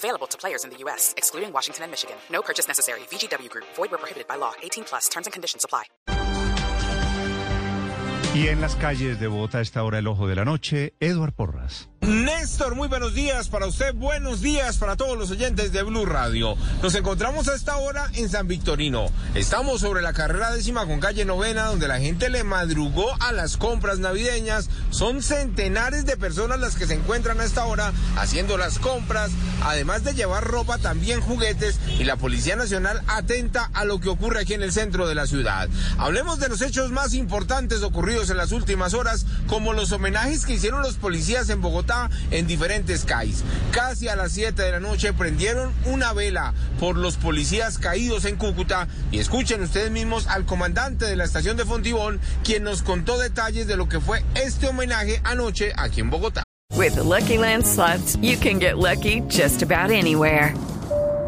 Available to players in the U.S., excluding Washington and Michigan. No purchase necessary. VGW Group. Void where prohibited by law. 18 plus. Terms and conditions apply. Y en las calles de Bogotá a esta hora el ojo de la noche, Eduard Porras. Néstor, muy buenos días para usted, buenos días para todos los oyentes de Blue Radio. Nos encontramos a esta hora en San Victorino. Estamos sobre la carrera décima con calle novena, donde la gente le madrugó a las compras navideñas. Son centenares de personas las que se encuentran a esta hora haciendo las compras, además de llevar ropa, también juguetes, y la Policía Nacional atenta a lo que ocurre aquí en el centro de la ciudad. Hablemos de los hechos más importantes ocurridos en las últimas horas, como los homenajes que hicieron los policías en Bogotá en diferentes CAIs. Casi a las 7 de la noche prendieron una vela por los policías caídos en Cúcuta y escuchen ustedes mismos al comandante de la estación de Fontibón, quien nos contó detalles de lo que fue este homenaje anoche aquí en Bogotá. With the Lucky Land slots, you can get lucky just about anywhere.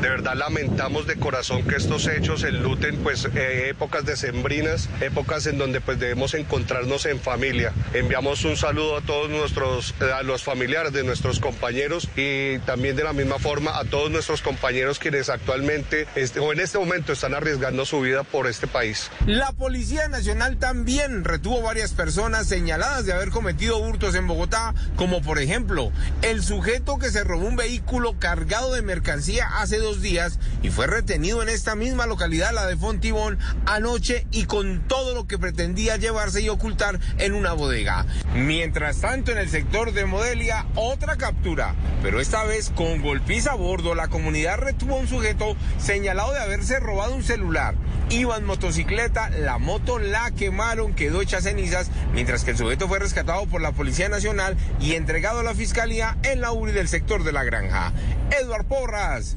De verdad lamentamos de corazón que estos hechos enluten pues eh, épocas decembrinas, épocas en donde pues debemos encontrarnos en familia. Enviamos un saludo a todos nuestros, eh, a los familiares de nuestros compañeros y también de la misma forma a todos nuestros compañeros quienes actualmente este, o en este momento están arriesgando su vida por este país. La Policía Nacional también retuvo varias personas señaladas de haber cometido hurtos en Bogotá, como por ejemplo el sujeto que se robó un vehículo cargado de mercancía hace dos días y fue retenido en esta misma localidad, la de Fontibón, anoche y con todo lo que pretendía llevarse y ocultar en una bodega. Mientras tanto, en el sector de Modelia, otra captura, pero esta vez con golpiza a bordo, la comunidad retuvo a un sujeto señalado de haberse robado un celular. Iba en motocicleta, la moto la quemaron, quedó hecha cenizas, mientras que el sujeto fue rescatado por la Policía Nacional y entregado a la Fiscalía en la URI del sector de la granja. Eduard Porras.